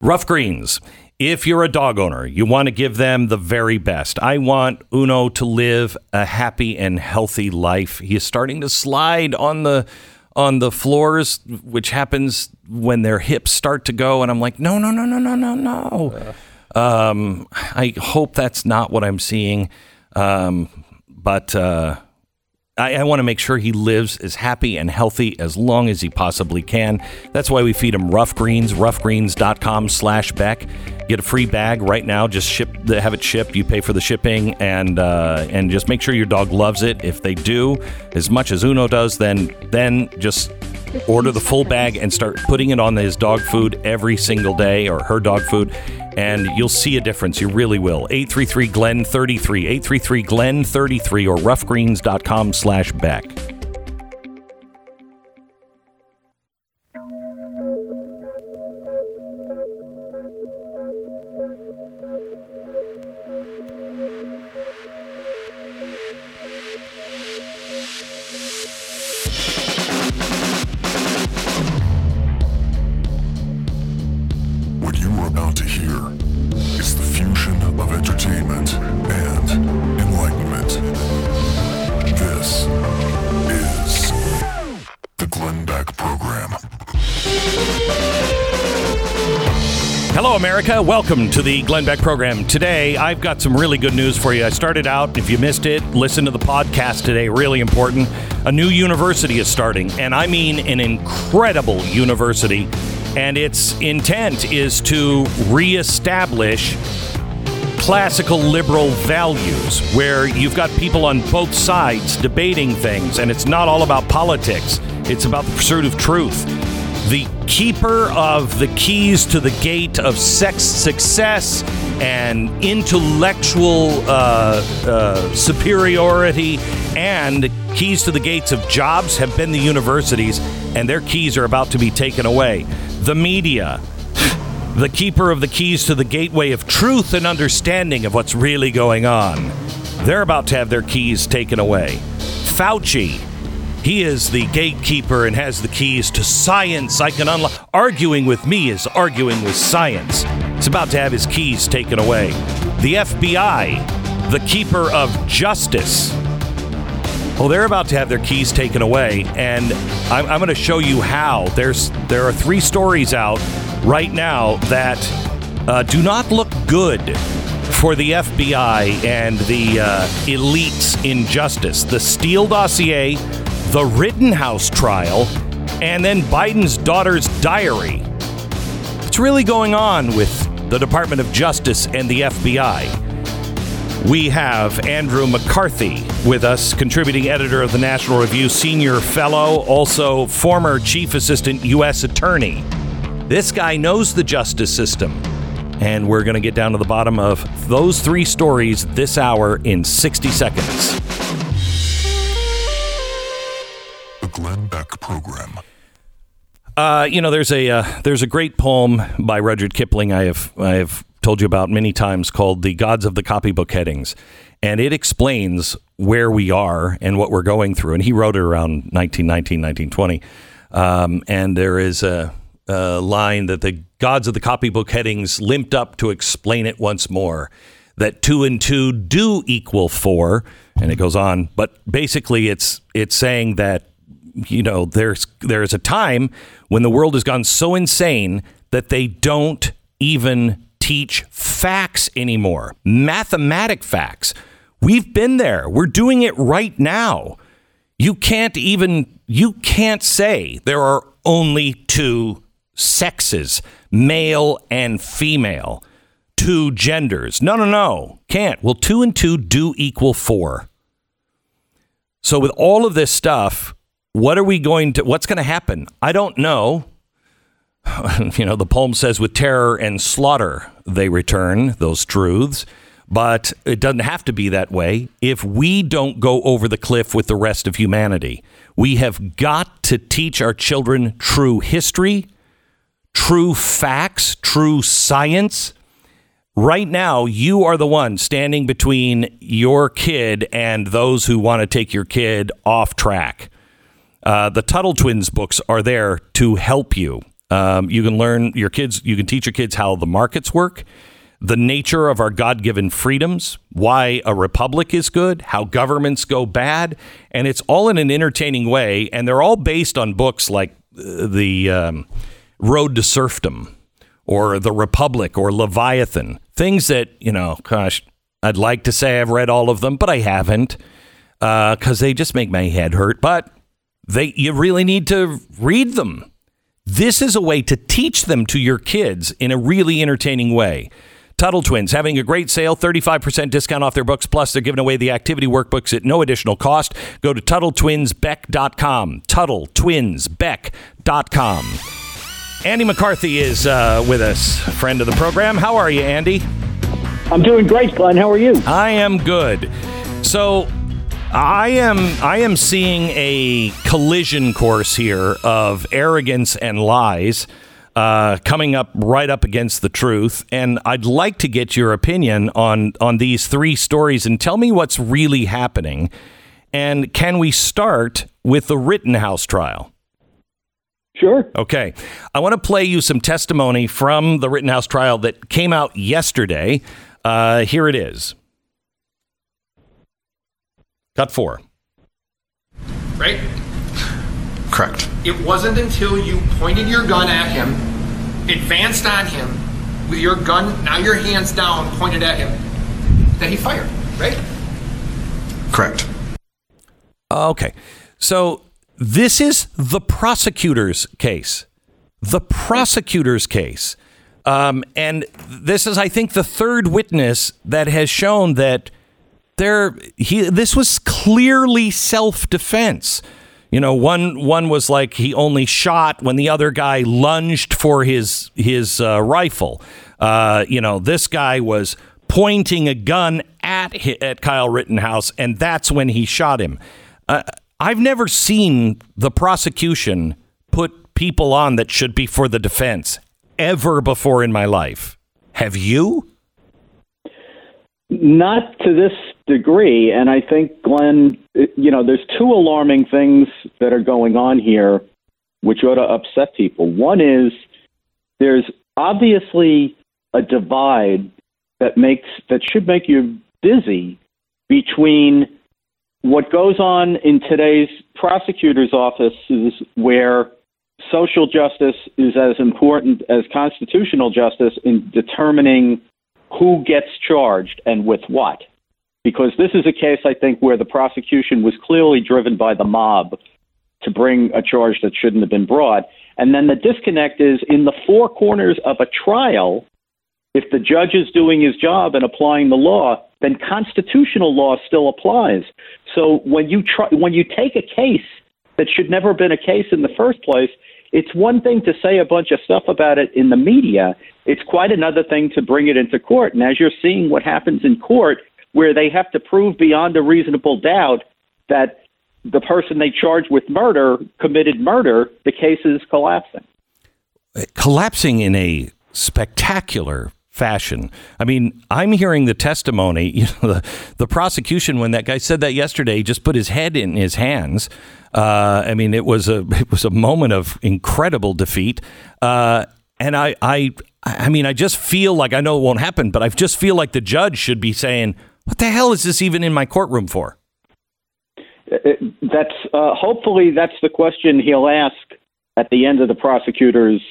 Rough Greens. If you're a dog owner, you want to give them the very best. I want Uno to live a happy and healthy life. He is starting to slide on the on the floors, which happens when their hips start to go, and I'm like, no, no, no, no, no, no, no. Um, I hope that's not what I'm seeing, um, but. Uh, I, I want to make sure he lives as happy and healthy as long as he possibly can. That's why we feed him rough greens, roughgreens.com slash Beck. Get a free bag right now. Just ship, have it shipped. You pay for the shipping and uh, and just make sure your dog loves it. If they do, as much as Uno does, then then just order the full bag and start putting it on his dog food every single day or her dog food and you'll see a difference. You really will. 833 glen 33 833 glen 33 or roughgreens.com slash beck America. Welcome to the Glenn Beck program. Today, I've got some really good news for you. I started out, if you missed it, listen to the podcast today. Really important. A new university is starting, and I mean an incredible university. And its intent is to reestablish classical liberal values where you've got people on both sides debating things, and it's not all about politics, it's about the pursuit of truth the keeper of the keys to the gate of sex success and intellectual uh, uh, superiority and keys to the gates of jobs have been the universities, and their keys are about to be taken away. The media, the keeper of the keys to the gateway of truth and understanding of what's really going on, they're about to have their keys taken away. Fauci, he is the gatekeeper and has the keys to science. I can unlock. Arguing with me is arguing with science. It's about to have his keys taken away. The FBI, the keeper of justice. Well, they're about to have their keys taken away, and I'm, I'm going to show you how. There's there are three stories out right now that uh, do not look good for the FBI and the uh, elites in justice. The Steele dossier, the Rittenhouse trial, and then Biden's daughter's diary. What's really going on with the Department of Justice and the FBI? We have Andrew McCarthy with us, contributing editor of the National Review, senior fellow, also former chief assistant U.S. attorney. This guy knows the justice system. And we're going to get down to the bottom of those three stories this hour in 60 seconds. Glenn Beck Program. Uh, you know, there's a uh, there's a great poem by Rudyard Kipling I have I have told you about many times called "The Gods of the Copybook Headings," and it explains where we are and what we're going through. And he wrote it around 1919, 1920. Um, and there is a, a line that the gods of the copybook headings limped up to explain it once more. That two and two do equal four, and it goes on. But basically, it's it's saying that you know there's there's a time when the world has gone so insane that they don't even teach facts anymore. Mathematic facts. We've been there. We're doing it right now. You can't even you can't say there are only two sexes male and female. Two genders. No no no. Can't. Well two and two do equal four. So with all of this stuff what are we going to what's going to happen? I don't know. You know the poem says with terror and slaughter they return those truths. But it doesn't have to be that way. If we don't go over the cliff with the rest of humanity we have got to teach our children true history true facts true science. Right now, you are the one standing between your kid and those who want to take your kid off track. Uh, the Tuttle Twins books are there to help you. Um, you can learn your kids. You can teach your kids how the markets work, the nature of our God-given freedoms, why a republic is good, how governments go bad, and it's all in an entertaining way. And they're all based on books like uh, the um, Road to Serfdom or The Republic or Leviathan, things that you know. Gosh, I'd like to say I've read all of them, but I haven't because uh, they just make my head hurt. But they, you really need to read them. This is a way to teach them to your kids in a really entertaining way. Tuttle Twins having a great sale, 35% discount off their books, plus they're giving away the activity workbooks at no additional cost. Go to TuttleTwinsBeck.com. TuttleTwinsBeck.com. Andy McCarthy is uh, with us, friend of the program. How are you, Andy? I'm doing great, Glenn. How are you? I am good. So I am I am seeing a collision course here of arrogance and lies uh, coming up right up against the truth, and I'd like to get your opinion on on these three stories and tell me what's really happening. And can we start with the Rittenhouse trial? Sure. Okay. I want to play you some testimony from the Rittenhouse trial that came out yesterday. Uh, here it is. Cut four. Right? Correct. It wasn't until you pointed your gun at him, advanced on him, with your gun, now your hands down, pointed at him, that he fired, right? Correct. Okay. So this is the prosecutor's case. The prosecutor's case. Um, and this is, I think, the third witness that has shown that there he this was clearly self-defense. You know, one one was like he only shot when the other guy lunged for his his uh, rifle. Uh, you know, this guy was pointing a gun at at Kyle Rittenhouse, and that's when he shot him. Uh, I've never seen the prosecution put people on that should be for the defense ever before in my life. Have you? Not to this degree. And I think, Glenn, you know, there's two alarming things that are going on here which ought to upset people. One is there's obviously a divide that makes that should make you dizzy between what goes on in today's prosecutor's offices where social justice is as important as constitutional justice in determining who gets charged and with what because this is a case, I think, where the prosecution was clearly driven by the mob to bring a charge that shouldn't have been brought. And then the disconnect is in the four corners of a trial, if the judge is doing his job and applying the law, then constitutional law still applies. So when you try, when you take a case that should never have been a case in the first place, it's one thing to say a bunch of stuff about it in the media. It's quite another thing to bring it into court. And as you're seeing what happens in court, where they have to prove beyond a reasonable doubt that the person they charge with murder committed murder, the case is collapsing. Collapsing in a spectacular fashion. I mean, I'm hearing the testimony. You know, the, the prosecution when that guy said that yesterday, just put his head in his hands. Uh, I mean, it was a it was a moment of incredible defeat. Uh, and I, I, I mean, I just feel like I know it won't happen, but I just feel like the judge should be saying, what the hell is this even in my courtroom for? That's uh, hopefully that's the question he'll ask at the end of the prosecutor's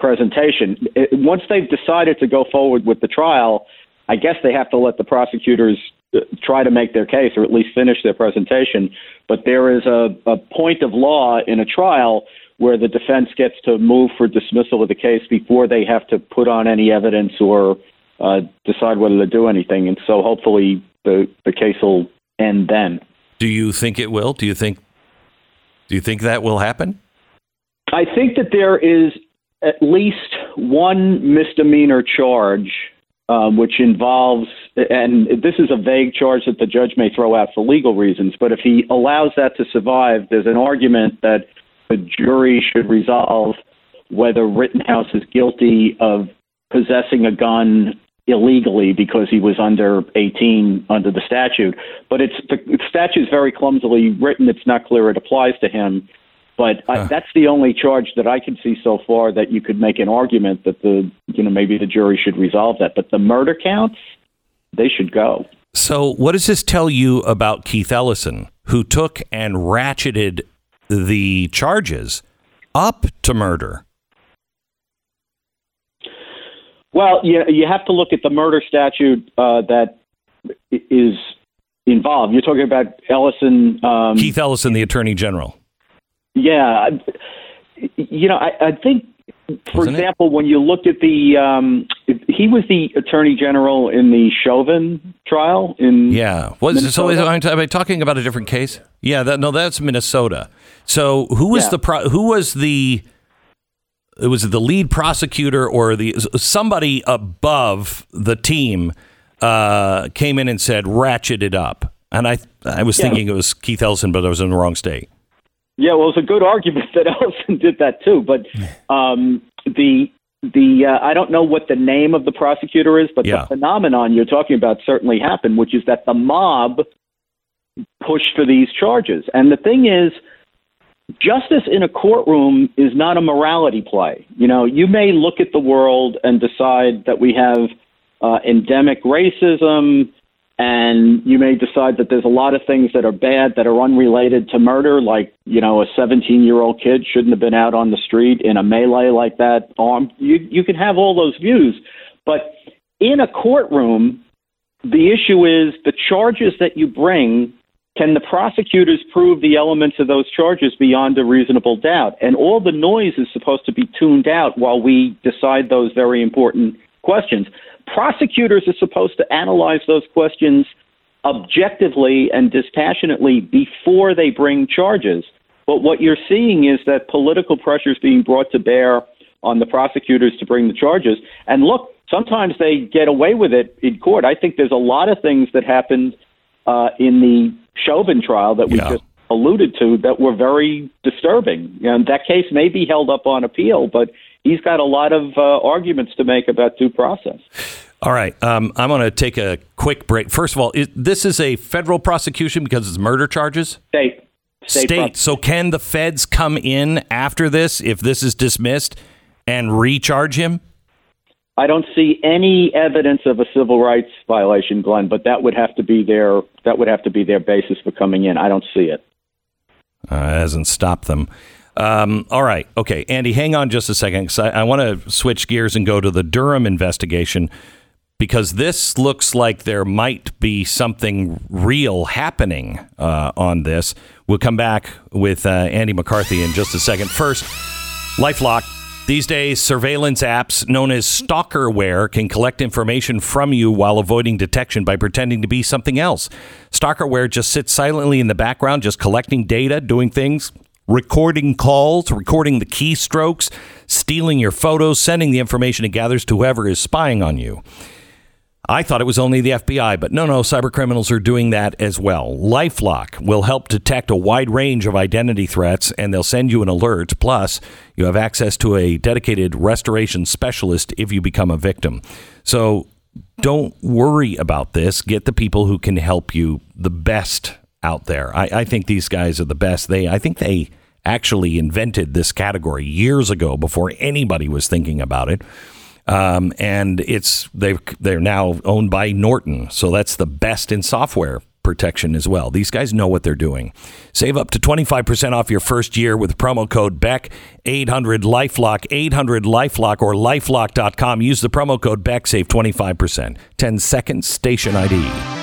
presentation. Once they've decided to go forward with the trial, I guess they have to let the prosecutors uh, try to make their case or at least finish their presentation. But there is a, a point of law in a trial where the defense gets to move for dismissal of the case before they have to put on any evidence or uh, decide whether to do anything. And so hopefully the, the case will end then. Do you think it will? Do you think do you think that will happen? I think that there is at least one misdemeanor charge um, which involves, and this is a vague charge that the judge may throw out for legal reasons, but if he allows that to survive, there's an argument that the jury should resolve whether Rittenhouse is guilty of possessing a gun illegally because he was under 18 under the statute. But it's the statute is very clumsily written. It's not clear it applies to him. But I, that's the only charge that I can see so far that you could make an argument that the you know maybe the jury should resolve that. But the murder counts, they should go. So, what does this tell you about Keith Ellison, who took and ratcheted the charges up to murder? Well, you, you have to look at the murder statute uh, that is involved. You're talking about Ellison. Um, Keith Ellison, the Attorney General. Yeah. You know, I, I think, for Wasn't it? example, when you look at the, um, he was the Attorney General in the Chauvin trial in. Yeah. Was so? Is, Minnesota? am I talking about a different case? Yeah. That, no, that's Minnesota. So, who was Yeah. the pro, who was the it was the lead prosecutor or the somebody above the team uh, came in and said ratchet it up, and I I was Yeah. thinking it was Keith Ellison, but I was in the wrong state. Yeah, well, it's a good argument that Ellison did that too. But um, the the uh, I don't know what the name of the prosecutor is, but Yeah. the phenomenon you're talking about certainly happened, which is that the mob pushed for these charges. And the thing is, justice in a courtroom is not a morality play. You know, you may look at the world and decide that we have uh, endemic racism, and you may decide that there's a lot of things that are bad that are unrelated to murder, like you know, a 17 year old kid shouldn't have been out on the street in a melee like that. Armed, you you can have all those views, but in a courtroom, the issue is the charges that you bring. Can the prosecutors prove the elements of those charges beyond a reasonable doubt? And all the noise is supposed to be tuned out while we decide those very important questions. Prosecutors are supposed to analyze those questions objectively and dispassionately before they bring charges. But what you're seeing is that political pressure is being brought to bear on the prosecutors to bring the charges. And look, sometimes they get away with it in court. I think there's a lot of things that happened uh, in the Chauvin trial that we Yeah. just alluded to that were very disturbing. And that case may be held up on appeal, but he's got a lot of uh, arguments to make about due process. All right, um, I'm going to take a quick break. First of all, is, this is a federal prosecution because it's murder charges. State. State. State. So can the feds come in after this if this is dismissed and recharge him? I don't see any evidence of a civil rights violation, Glenn, but that would have to be their that would have to be their basis for coming in. I don't see it. Uh, it hasn't stopped them. Um, all right. Okay. Andy, hang on just a second 'cause I, I want to switch gears and go to the Durham investigation because this looks like there might be something real happening uh, on this. We'll come back with uh, Andy McCarthy in just a second. First, Lifelock. These days, surveillance apps known as stalkerware can collect information from you while avoiding detection by pretending to be something else. Stalkerware just sits silently in the background, just collecting data, doing things, recording calls, recording the keystrokes, stealing your photos, sending the information it gathers to whoever is spying on you. I thought it was only the FBI, but no, no, cyber criminals are doing that as well. Lifelock will help detect a wide range of identity threats and they'll send you an alert. Plus, you have access to a dedicated restoration specialist if you become a victim. So don't worry about this. Get the people who can help you the best out there. I, I think these guys are the best. They, I think they actually invented this category years ago before anybody was thinking about it um, and it's they they're now owned by Norton, so that's the best in software protection as well. These guys know what they're doing. Save up to 25% off your first year with promo code BECK 800 LifeLock 800 LifeLock or lifelock.com. Use the promo code BECK save 25%. 10 seconds station ID.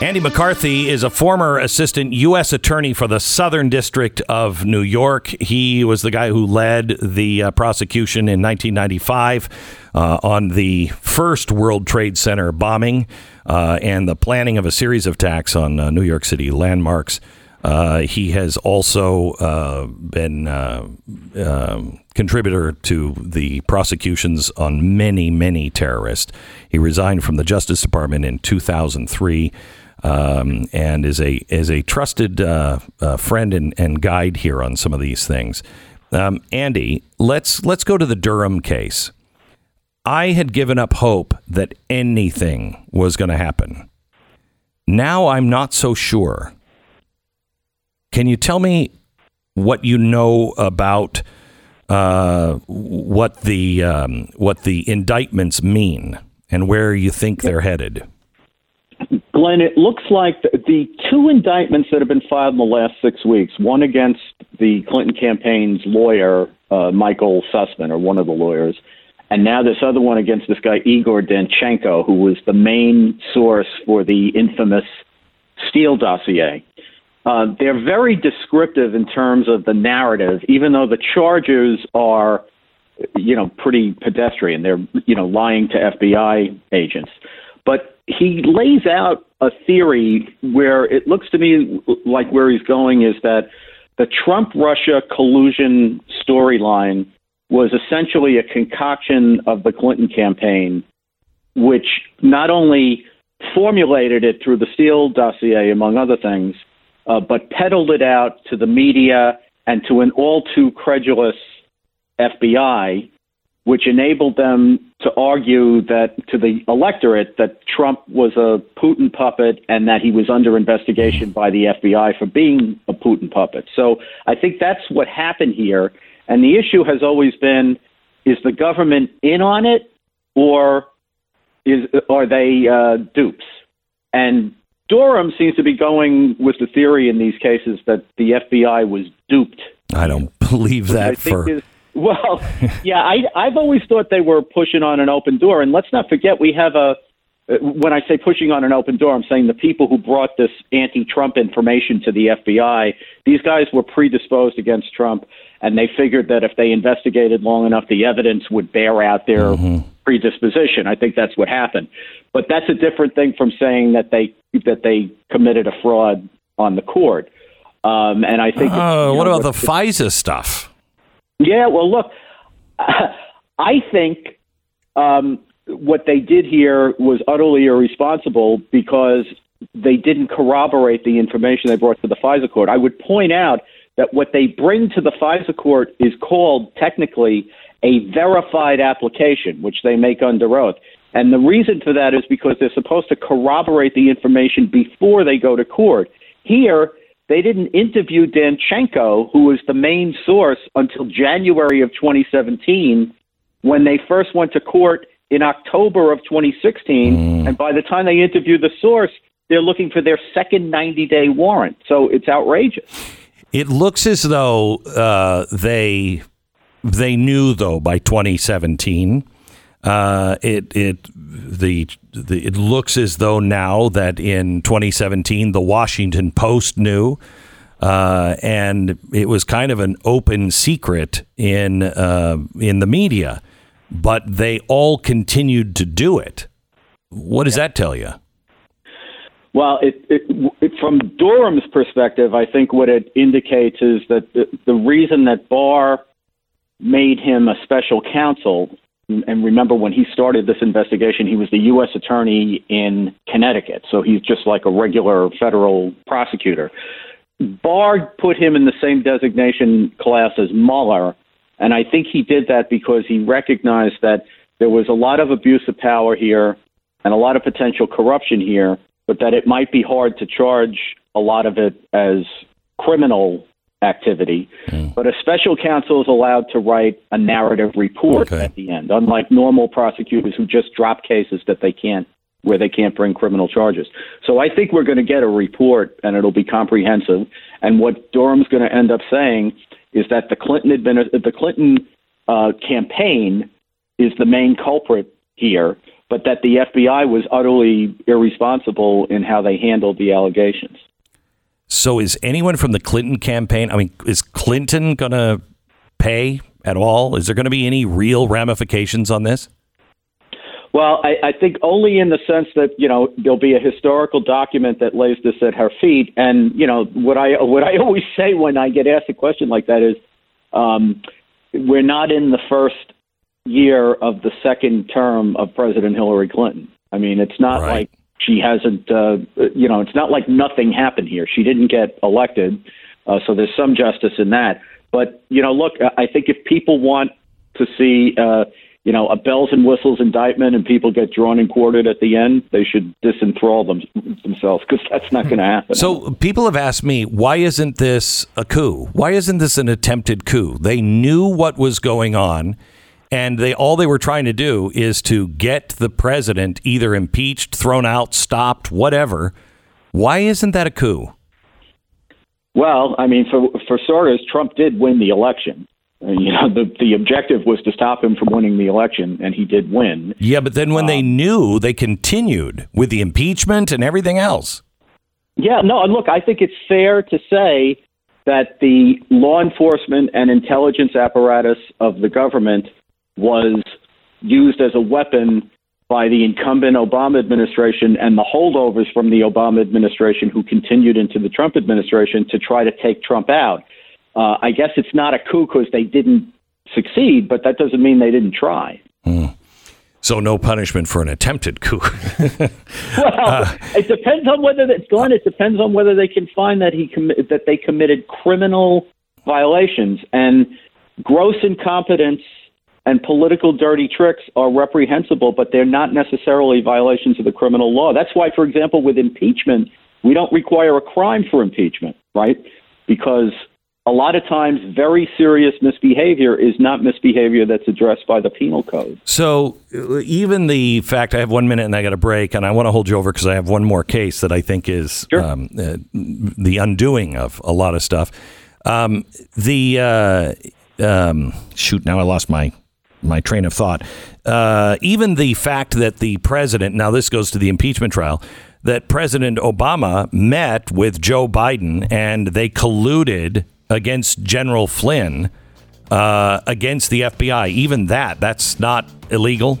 Andy McCarthy is a former assistant U.S. attorney for the Southern District of New York. He was the guy who led the uh, prosecution in 1995 uh, on the first World Trade Center bombing uh, and the planning of a series of attacks on uh, New York City landmarks. Uh, he has also uh, been uh, um, contributor to the prosecutions on many, many terrorists. He resigned from the Justice Department in 2003 um, and is a is a trusted uh, uh, friend and, and guide here on some of these things. Um, Andy, let's let's go to the Durham case. I had given up hope that anything was going to happen. Now I'm not so sure. Can you tell me what you know about uh, what the um, what the indictments mean and where you think they're headed? Glenn, it looks like the, two indictments that have been filed in the last six weeks one against the Clinton campaign's lawyer, uh, Michael Sussmann, or one of the lawyers, and now this other one against this guy, Igor Danchenko, who was the main source for the infamous Steele dossier. Uh, they're very descriptive in terms of the narrative, even though the charges are, you know, pretty pedestrian. They're, you know, lying to FBI agents. But he lays out a theory where it looks to me like where he's going is that the Trump Russia collusion storyline was essentially a concoction of the Clinton campaign, which not only formulated it through the Steele dossier, among other things, uh, but peddled it out to the media and to an all too credulous FBI, which enabled them to argue that to the electorate that Trump was a Putin puppet and that he was under investigation by the FBI for being a Putin puppet. So I think that's what happened here. And the issue has always been is the government in on it or is are they uh, dupes? And Durham seems to be going with the theory in these cases that the FBI was duped. I don't believe that for. Well, yeah, I, I've always thought they were pushing on an open door. And let's not forget, we have a. When I say pushing on an open door, I'm saying the people who brought this anti Trump information to the FBI, these guys were predisposed against Trump, and they figured that if they investigated long enough, the evidence would bear out their mm-hmm. predisposition. I think that's what happened. But that's a different thing from saying that they that they committed a fraud on the court. Um, and I think. Uh, what know, about the FISA stuff? Yeah, well, look, I think um, what they did here was utterly irresponsible because they didn't corroborate the information they brought to the FISA court. I would point out that what they bring to the FISA court is called technically a verified application, which they make under oath. And the reason for that is because they're supposed to corroborate the information before they go to court. Here, they didn't interview Danchenko, who was the main source, until January of 2017 when they first went to court in October of 2016. Mm. And by the time they interviewed the source, they're looking for their second 90 day warrant. So it's outrageous. It looks as though uh, they they knew though by 2017 uh, it it the, the it looks as though now that in 2017 the Washington Post knew, uh, and it was kind of an open secret in uh, in the media, but they all continued to do it. What does that tell you? Well, it, it, it, from Durham's perspective, I think what it indicates is that the, the reason that Barr made him a special counsel and remember when he started this investigation, he was the U.S. attorney in Connecticut, so he's just like a regular federal prosecutor. Barr put him in the same designation class as Mueller, and I think he did that because he recognized that there was a lot of abuse of power here and a lot of potential corruption here, but that it might be hard to charge a lot of it as criminal activity. Mm. But a special counsel is allowed to write a narrative report okay. at the end, unlike normal prosecutors who just drop cases that they can't where they can't bring criminal charges. So I think we're going to get a report and it'll be comprehensive. And what Durham's going to end up saying is that the Clinton admin- the Clinton uh, campaign is the main culprit here, but that the FBI was utterly irresponsible in how they handled the allegations. So is anyone from the Clinton campaign? I mean, is Clinton going to pay at all? Is there going to be any real ramifications on this? Well, I, I think only in the sense that you know there'll be a historical document that lays this at her feet, and you know what I what I always say when I get asked a question like that is, um, we're not in the first year of the second term of President Hillary Clinton. I mean, it's not right. like she hasn't, uh, you know, it's not like nothing happened here. She didn't get elected, uh, so there's some justice in that. But you know, look, I think if people want to see, uh, you know, a bells and whistles indictment and people get drawn and quartered at the end, they should disenthrall them themselves because that's not going to happen. So people have asked me, why isn't this a coup? Why isn't this an attempted coup? They knew what was going on. And they all they were trying to do is to get the president either impeached, thrown out, stopped, whatever. Why isn't that a coup? Well, I mean, for for starters, Trump did win the election. You know, the the objective was to stop him from winning the election, and he did win. Yeah, but then when they um, knew, they continued with the impeachment and everything else. Yeah, no, and look, I think it's fair to say that the law enforcement and intelligence apparatus of the government was used as a weapon by the incumbent Obama administration and the holdovers from the Obama administration who continued into the Trump administration to try to take Trump out. Uh, I guess it's not a coup because they didn't succeed, but that doesn't mean they didn't try. So no punishment for an attempted coup. Well, it depends on whether it's Glenn. It depends on whether they can find that he commi- that they committed criminal violations and gross incompetence and political dirty tricks are reprehensible, but they're not necessarily violations of the criminal law. That's why, for example, with impeachment, we don't require a crime for impeachment, right? Because a lot of times, very serious misbehavior is not misbehavior that's addressed by the penal code. So even the fact I have one minute and I got a break, and I want to hold you over because I have one more case that I think is Sure. um, uh, the undoing of a lot of stuff. Um, the uh, um, shoot, now I lost my my train of thought. Uh, even the fact that the president now this goes to the impeachment trial that President Obama met with Joe Biden and they colluded against General Flynn uh, against the FBI. Even that, that's not illegal.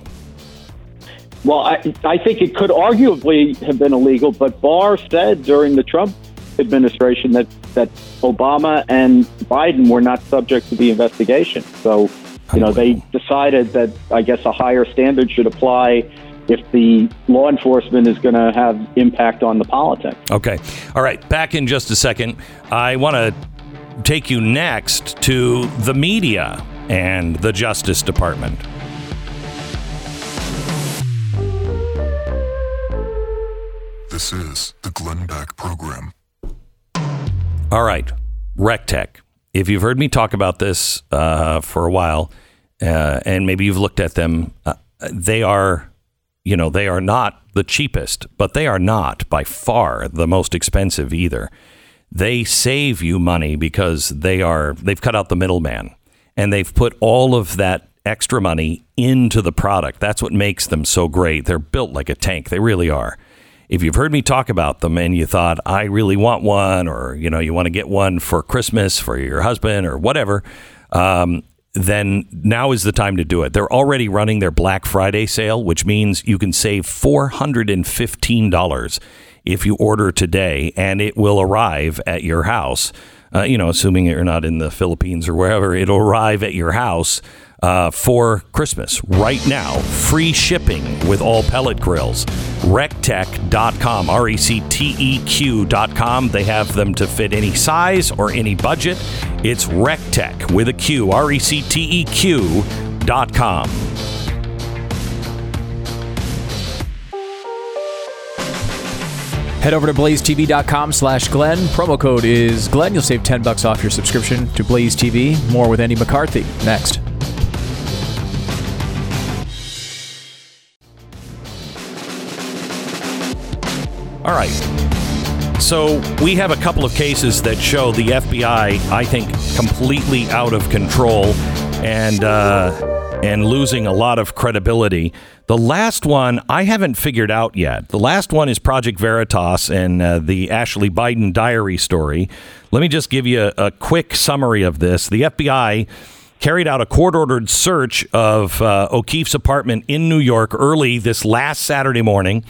Well, I, I think it could arguably have been illegal, but Barr said during the Trump administration that, that Obama and Biden were not subject to the investigation. So, you know, they decided that I guess a higher standard should apply if the law enforcement is going to have impact on the politics. Okay. All right. Back in just a second. I want to take you next to the media and the Justice Department. This is the Glenn Beck Program. All right. Recteq. If you've heard me talk about this uh, for a while, uh, and maybe you've looked at them, uh, they are, you know, they are not the cheapest, but they are not by far the most expensive either. They save you money because they are they've cut out the middleman and they've put all of that extra money into the product. That's what makes them so great. They're built like a tank. They really are. If you've heard me talk about them and you thought I really want one, or you know you want to get one for Christmas for your husband or whatever, um, then now is the time to do it. They're already running their Black Friday sale, which means you can save four hundred and fifteen dollars if you order today, and it will arrive at your house. Uh, you know, assuming you're not in the Philippines or wherever, it'll arrive at your house uh, for Christmas right now. Free shipping with all pellet grills. Recteq.com, R E C T E Q.com. They have them to fit any size or any budget. It's Recteq with a Q, R E C T E Q.com. Head over to blazetv.com slash Glenn. Promo code is Glenn. You'll save 10 bucks off your subscription to Blaze TV. More with Andy McCarthy next. All right. So we have a couple of cases that show the FBI, I think, completely out of control and uh, and losing a lot of credibility. The last one I haven't figured out yet. The last one is Project Veritas and uh, the Ashley Biden diary story. Let me just give you a, a quick summary of this. The FBI carried out a court ordered search of uh, O'Keefe's apartment in New York early this last Saturday morning,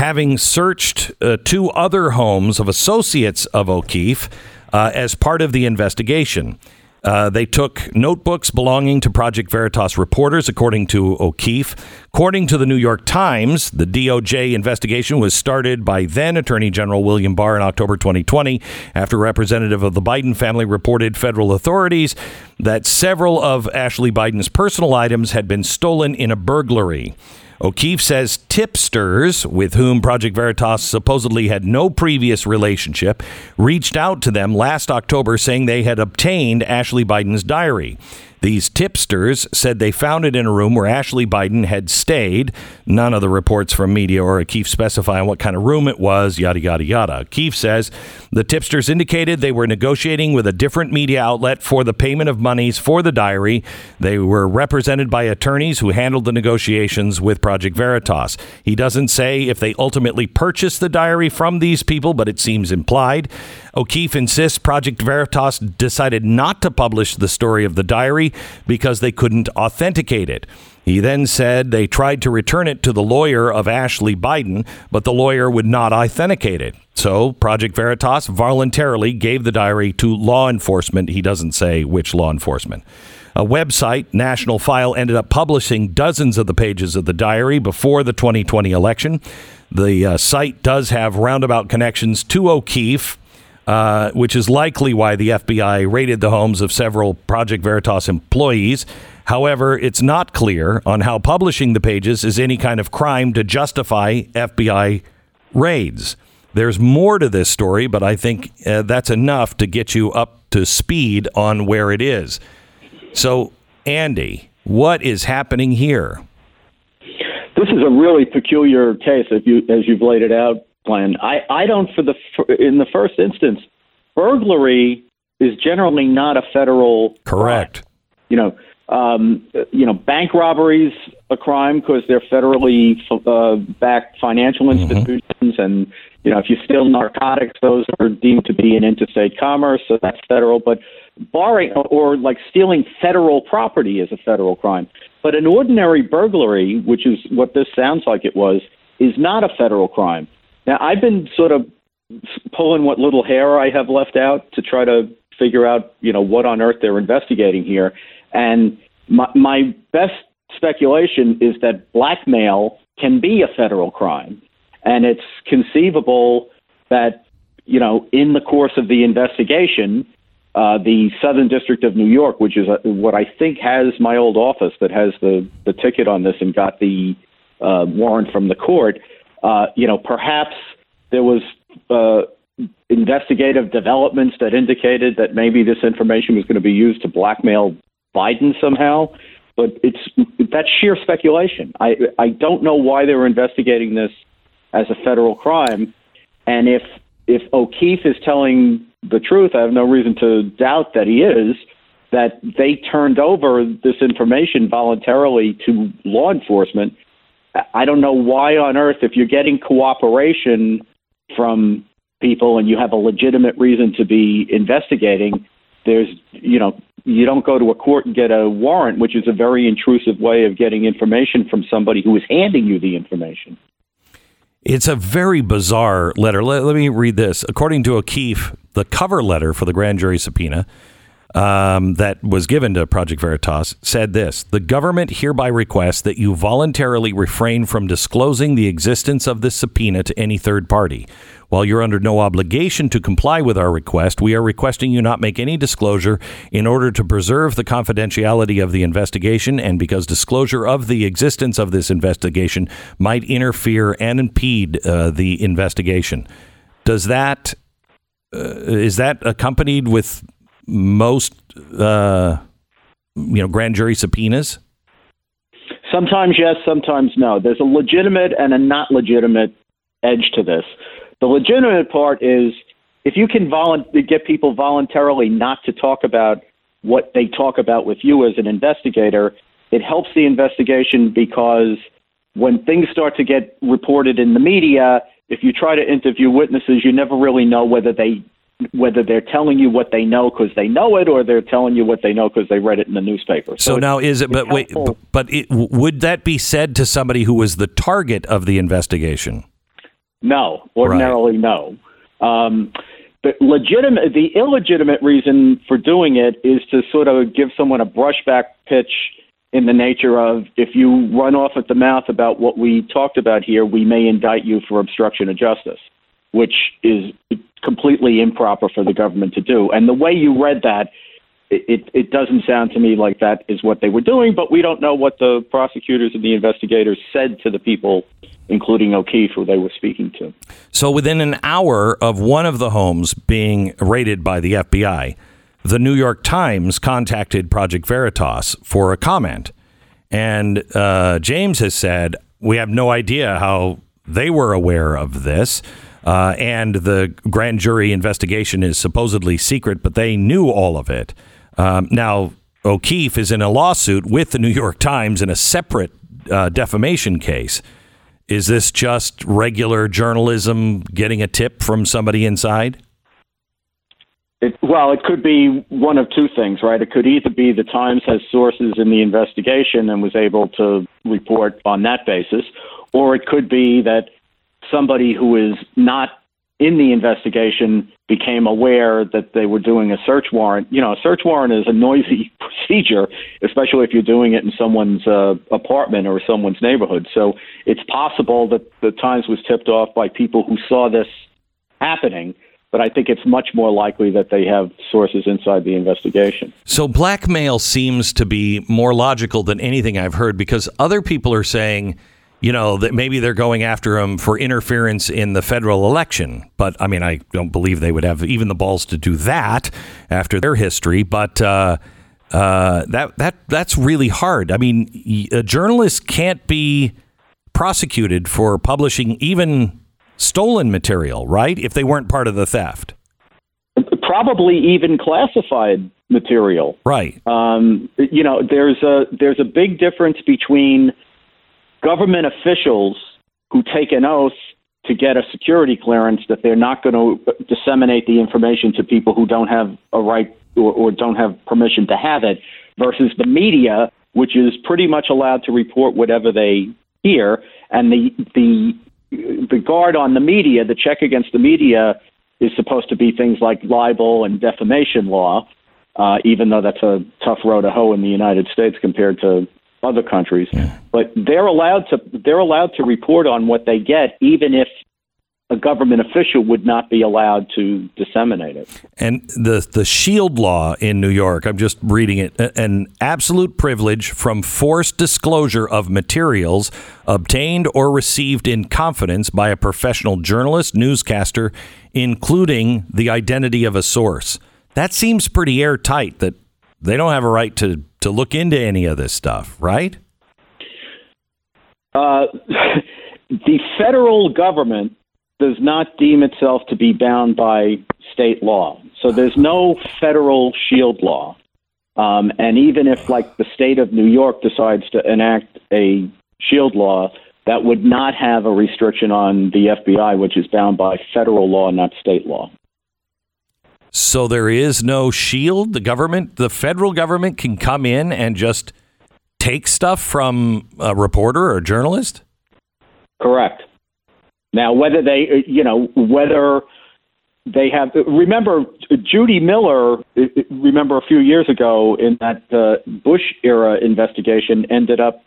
having searched uh, two other homes of associates of O'Keefe uh, as part of the investigation. Uh, they took notebooks belonging to Project Veritas reporters, according to O'Keefe. According to the New York Times, the DOJ investigation was started by then Attorney General William Barr in October 2020 after a representative of the Biden family reported federal authorities that several of Ashley Biden's personal items had been stolen in a burglary. O'Keefe says tipsters, with whom Project Veritas supposedly had no previous relationship, reached out to them last October saying they had obtained Ashley Biden's diary. These tipsters said they found it in a room where Ashley Biden had stayed. None of the reports from media or Keefe specify what kind of room it was, yada, yada, yada. Keefe says the tipsters indicated they were negotiating with a different media outlet for the payment of monies for the diary. They were represented by attorneys who handled the negotiations with Project Veritas. He doesn't say if they ultimately purchased the diary from these people, but it seems implied. O'Keefe insists Project Veritas decided not to publish the story of the diary because they couldn't authenticate it. He then said they tried to return it to the lawyer of Ashley Biden, but the lawyer would not authenticate it. So Project Veritas voluntarily gave the diary to law enforcement. He doesn't say which law enforcement. A website, National File, ended up publishing dozens of the pages of the diary before the 2020 election. The uh, site does have roundabout connections to O'Keefe, uh, which is likely why the FBI raided the homes of several Project Veritas employees. However, it's not clear on how publishing the pages is any kind of crime to justify FBI raids. There's more to this story, but I think uh, that's enough to get you up to speed on where it is. So, Andy, what is happening here? This is a really peculiar case, as you as you've laid it out, Glenn. I, I don't for the in the first instance, burglary is generally not a federal correct. Crime. You know, um, you know, bank robberies a crime because they're federally uh, backed financial mm-hmm. institutions, mm-hmm. and you know, if you steal narcotics, those are deemed to be in interstate commerce, so that's federal. But barring or like stealing federal property is a federal crime. But an ordinary burglary, which is what this sounds like it was, is not a federal crime. Now, I've been sort of pulling what little hair I have left out to try to figure out, you know, what on earth they're investigating here. And my, my best speculation is that blackmail can be a federal crime. And it's conceivable that, you know, in the course of the investigation, uh, the Southern District of New York, which is a, what I think has my old office that has the, the ticket on this and got the uh, warrant from the court, uh, you know, perhaps there was uh, investigative developments that indicated that maybe this information was going to be used to blackmail Biden somehow. But it's that's sheer speculation. I I don't know why they were investigating this as a federal crime, and if if O'Keefe is telling the truth, I have no reason to doubt that he is. That they turned over this information voluntarily to law enforcement I don't know why on earth, if you're getting cooperation from people and you have a legitimate reason to be investigating, there's, you know, you don't go to a court and get a warrant, which is a very intrusive way of getting information from somebody who is handing you the information. It's a very bizarre letter. Let, let me read this. According to O'Keefe, the cover letter for the grand jury subpoena um, that was given to Project Veritas said this The government hereby requests that you voluntarily refrain from disclosing the existence of this subpoena to any third party. While you're under no obligation to comply with our request, we are requesting you not make any disclosure in order to preserve the confidentiality of the investigation and because disclosure of the existence of this investigation might interfere and impede uh, the investigation. Does that uh, is that accompanied with most uh, you know grand jury subpoenas? Sometimes yes, sometimes no. There's a legitimate and a not legitimate edge to this. The legitimate part is if you can get people voluntarily not to talk about what they talk about with you as an investigator, it helps the investigation because when things start to get reported in the media, if you try to interview witnesses, you never really know whether they whether they're telling you what they know because they know it or they're telling you what they know because they read it in the newspaper. So, so now is it? But wait, but it, would that be said to somebody who was the target of the investigation? No, ordinarily right. no. Um, the legitimate, the illegitimate reason for doing it is to sort of give someone a brushback pitch in the nature of if you run off at the mouth about what we talked about here, we may indict you for obstruction of justice, which is completely improper for the government to do. And the way you read that, it, it doesn't sound to me like that is what they were doing, but we don't know what the prosecutors and the investigators said to the people, including O'Keefe, who they were speaking to. So within an hour of one of the homes being raided by the FBI, the New York Times contacted Project Veritas for a comment. And uh, James has said, We have no idea how they were aware of this. Uh, and the grand jury investigation is supposedly secret, but they knew all of it. Um, now, O'Keefe is in a lawsuit with the New York Times in a separate uh, defamation case. Is this just regular journalism getting a tip from somebody inside? It, well, it could be one of two things, right? It could either be the Times has sources in the investigation and was able to report on that basis, or it could be that somebody who is not in the investigation became aware that they were doing a search warrant. You know, a search warrant is a noisy procedure, especially if you're doing it in someone's uh, apartment or someone's neighborhood. So it's possible that the Times was tipped off by people who saw this happening but I think it's much more likely that they have sources inside the investigation. So blackmail seems to be more logical than anything I've heard because other people are saying, you know, that maybe they're going after him for interference in the federal election. But I mean, I don't believe they would have even the balls to do that after their history. But uh, uh, that that that's really hard. I mean, a journalist can't be prosecuted for publishing even stolen material, right? If they weren't part of the theft. Probably even classified material. Right. Um, you know, there's a there's a big difference between government officials who take an oath to get a security clearance that they're not going to disseminate the information to people who don't have a right or, or don't have permission to have it versus the media which is pretty much allowed to report whatever they hear. And the the the guard on the media, the check against the media, is supposed to be things like libel and defamation law, uh, even though that's a tough row to hoe in the United States compared to other countries. Yeah. But they're allowed to they're allowed to report on what they get, even if a government official would not be allowed to disseminate it. And the the shield law in New York, I'm just reading it, an absolute privilege from forced disclosure of materials obtained or received in confidence by a professional journalist, newscaster, including the identity of a source. That seems pretty airtight that they don't have a right to to look into any of this stuff, right? Uh, the federal government does not deem itself to be bound by state law. So there's no federal shield law. Um, and even if, like, the state of New York decides to enact a shield law, that would not have a restriction on the FBI, which is bound by federal law, not state law. So there is no shield. The government, the federal government, can come in and just take stuff from a reporter or a journalist. Correct. Now, whether they, uh, you know, whether they have, remember Judy Miller, uh, uh, remember a few years ago in that uh, Bush era investigation ended up,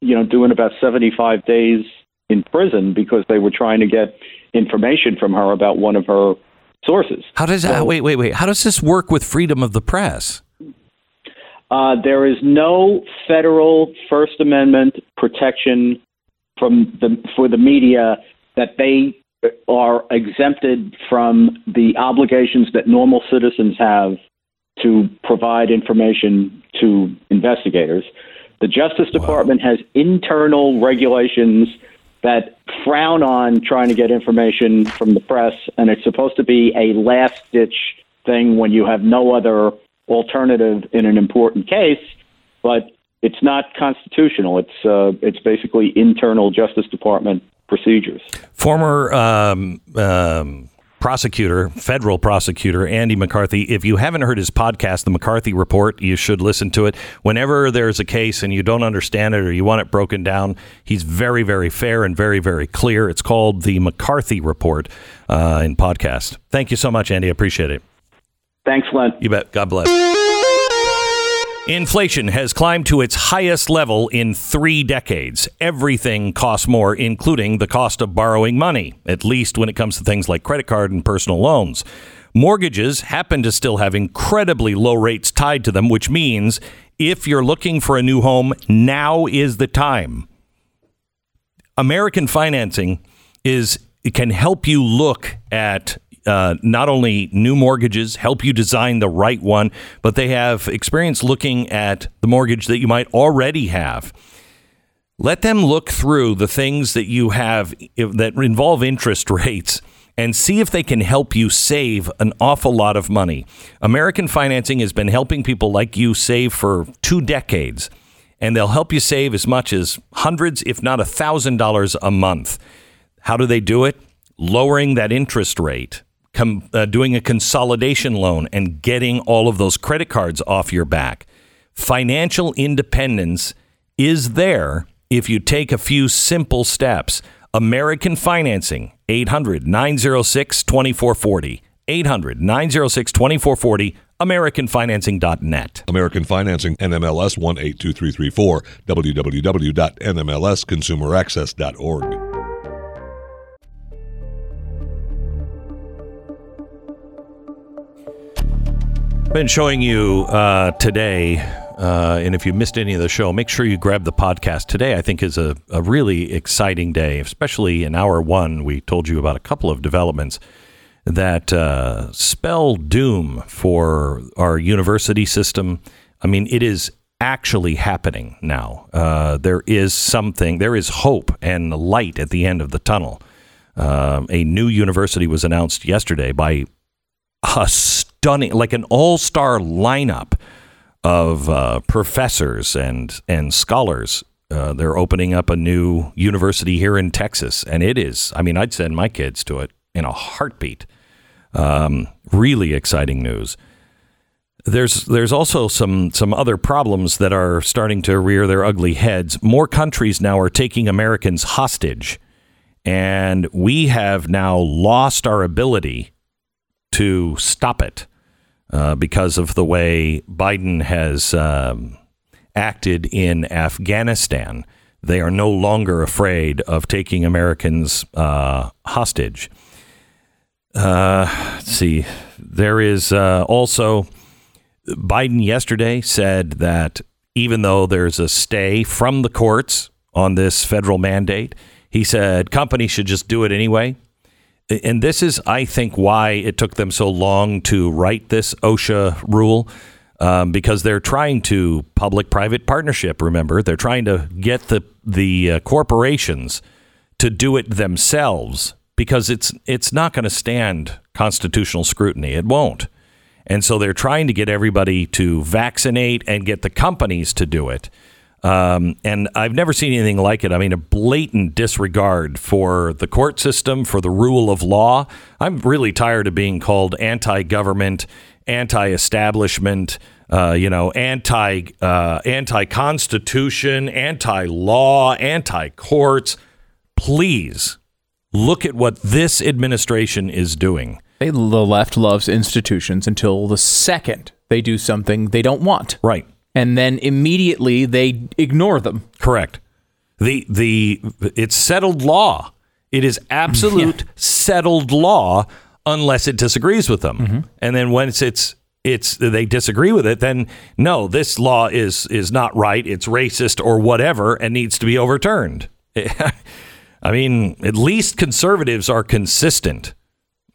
you know, doing about 75 days in prison because they were trying to get information from her about one of her sources. How does that, so, wait, wait, wait. How does this work with freedom of the press? Uh, there is no federal First Amendment protection from the for the media that they are exempted from the obligations that normal citizens have to provide information to investigators. The Justice Department wow. has internal regulations that frown on trying to get information from the press, and it's supposed to be a last ditch thing when you have no other alternative in an important case, but it's not constitutional. It's uh, it's basically internal Justice Department procedures. Former um, um, prosecutor, federal prosecutor, Andy McCarthy. If you haven't heard his podcast, The McCarthy Report, you should listen to it. Whenever there's a case and you don't understand it or you want it broken down, he's very, very fair and very, very clear. It's called The McCarthy Report uh, in podcast. Thank you so much, Andy. I appreciate it. Thanks, Glenn. You bet. God bless. Inflation has climbed to its highest level in three decades. Everything costs more, including the cost of borrowing money, at least when it comes to things like credit card and personal loans. Mortgages happen to still have incredibly low rates tied to them, which means if you're looking for a new home, now is the time. American financing is can help you look at uh, not only new mortgages, help you design the right one, but they have experience looking at the mortgage that you might already have. Let them look through the things that you have that involve interest rates and see if they can help you save an awful lot of money. American Financing has been helping people like you save for two decades, and they'll help you save as much as hundreds, if not a thousand dollars a month. How do they do it? Lowering that interest rate com- uh, doing a consolidation loan and getting all of those credit cards off your back. Financial independence is there if you take a few simple steps. American Financing, 800 906 2440. 800 906 2440, AmericanFinancing.net. American Financing, NMLS 182334, www.nmlsconsumeraccess.org. been showing you uh, today, uh, and if you missed any of the show, make sure you grab the podcast. Today, I think, is a, a really exciting day, especially in hour one. We told you about a couple of developments that uh, spell doom for our university system. I mean, it is actually happening now. Uh, there is something, there is hope and light at the end of the tunnel. Uh, a new university was announced yesterday by a stunning, like an all star lineup of uh, professors and and scholars. Uh, they're opening up a new university here in Texas, and it is. I mean, I'd send my kids to it in a heartbeat. Um, really exciting news. There's there's also some some other problems that are starting to rear their ugly heads. More countries now are taking Americans hostage, and we have now lost our ability to stop it uh, because of the way Biden has um, acted in Afghanistan. They are no longer afraid of taking Americans uh, hostage. Uh, let's see. There is uh, also Biden yesterday said that even though there's a stay from the courts on this federal mandate, he said companies should just do it anyway and this is, I think, why it took them so long to write this OSHA rule. Um, because they're trying to public-private partnership. Remember, they're trying to get the the uh, corporations to do it themselves because it's it's not going to stand constitutional scrutiny. It won't, and so they're trying to get everybody to vaccinate and get the companies to do it. Um, and I've never seen anything like it. I mean, a blatant disregard for the court system, for the rule of law. I'm really tired of being called anti government, anti establishment. Uh, you know, anti uh, anti constitution, anti law, anti courts. Please look at what this administration is doing. The left loves institutions until the second they do something they don't want. Right and then immediately they ignore them. Correct. The the it's settled law. It is absolute yeah. settled law unless it disagrees with them. Mm-hmm. And then once it's it's they disagree with it, then no, this law is is not right. It's racist or whatever, and needs to be overturned. I mean, at least conservatives are consistent.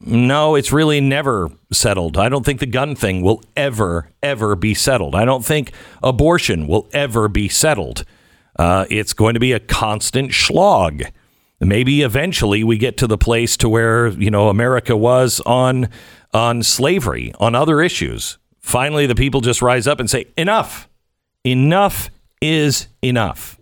No, it's really never settled. I don't think the gun thing will ever, ever be settled. I don't think abortion will ever be settled. Uh, it's going to be a constant slog. Maybe eventually we get to the place to where you know America was on on slavery, on other issues. Finally, the people just rise up and say, "Enough! Enough is enough."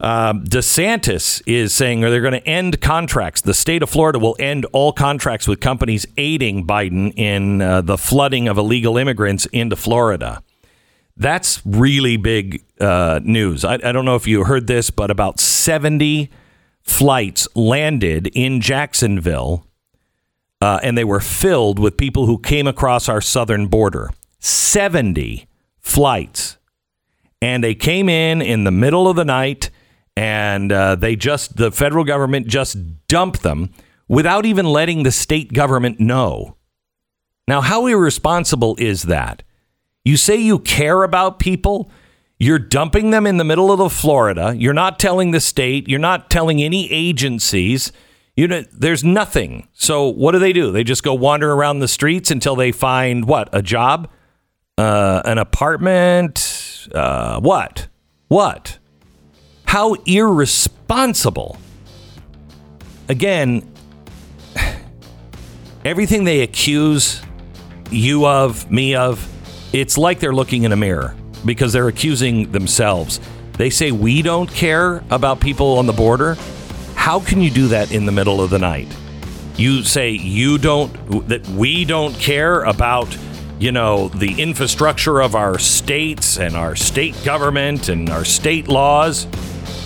Um, DeSantis is saying they're going to end contracts. The state of Florida will end all contracts with companies aiding Biden in uh, the flooding of illegal immigrants into Florida. That's really big uh, news. I, I don't know if you heard this, but about 70 flights landed in Jacksonville uh, and they were filled with people who came across our southern border. 70 flights. And they came in in the middle of the night and uh, they just, the federal government just dumped them without even letting the state government know. Now, how irresponsible is that? You say you care about people, you're dumping them in the middle of the Florida. You're not telling the state, you're not telling any agencies. You know, there's nothing. So what do they do? They just go wander around the streets until they find what? A job? Uh, an apartment? Uh, what? What? How irresponsible. Again, everything they accuse you of, me of, it's like they're looking in a mirror because they're accusing themselves. They say we don't care about people on the border. How can you do that in the middle of the night? You say you don't that we don't care about you know the infrastructure of our states and our state government and our state laws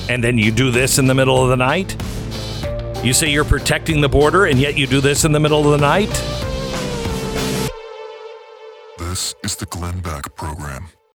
and then you do this in the middle of the night? You say you're protecting the border and yet you do this in the middle of the night? This is the Glenn Beck Program.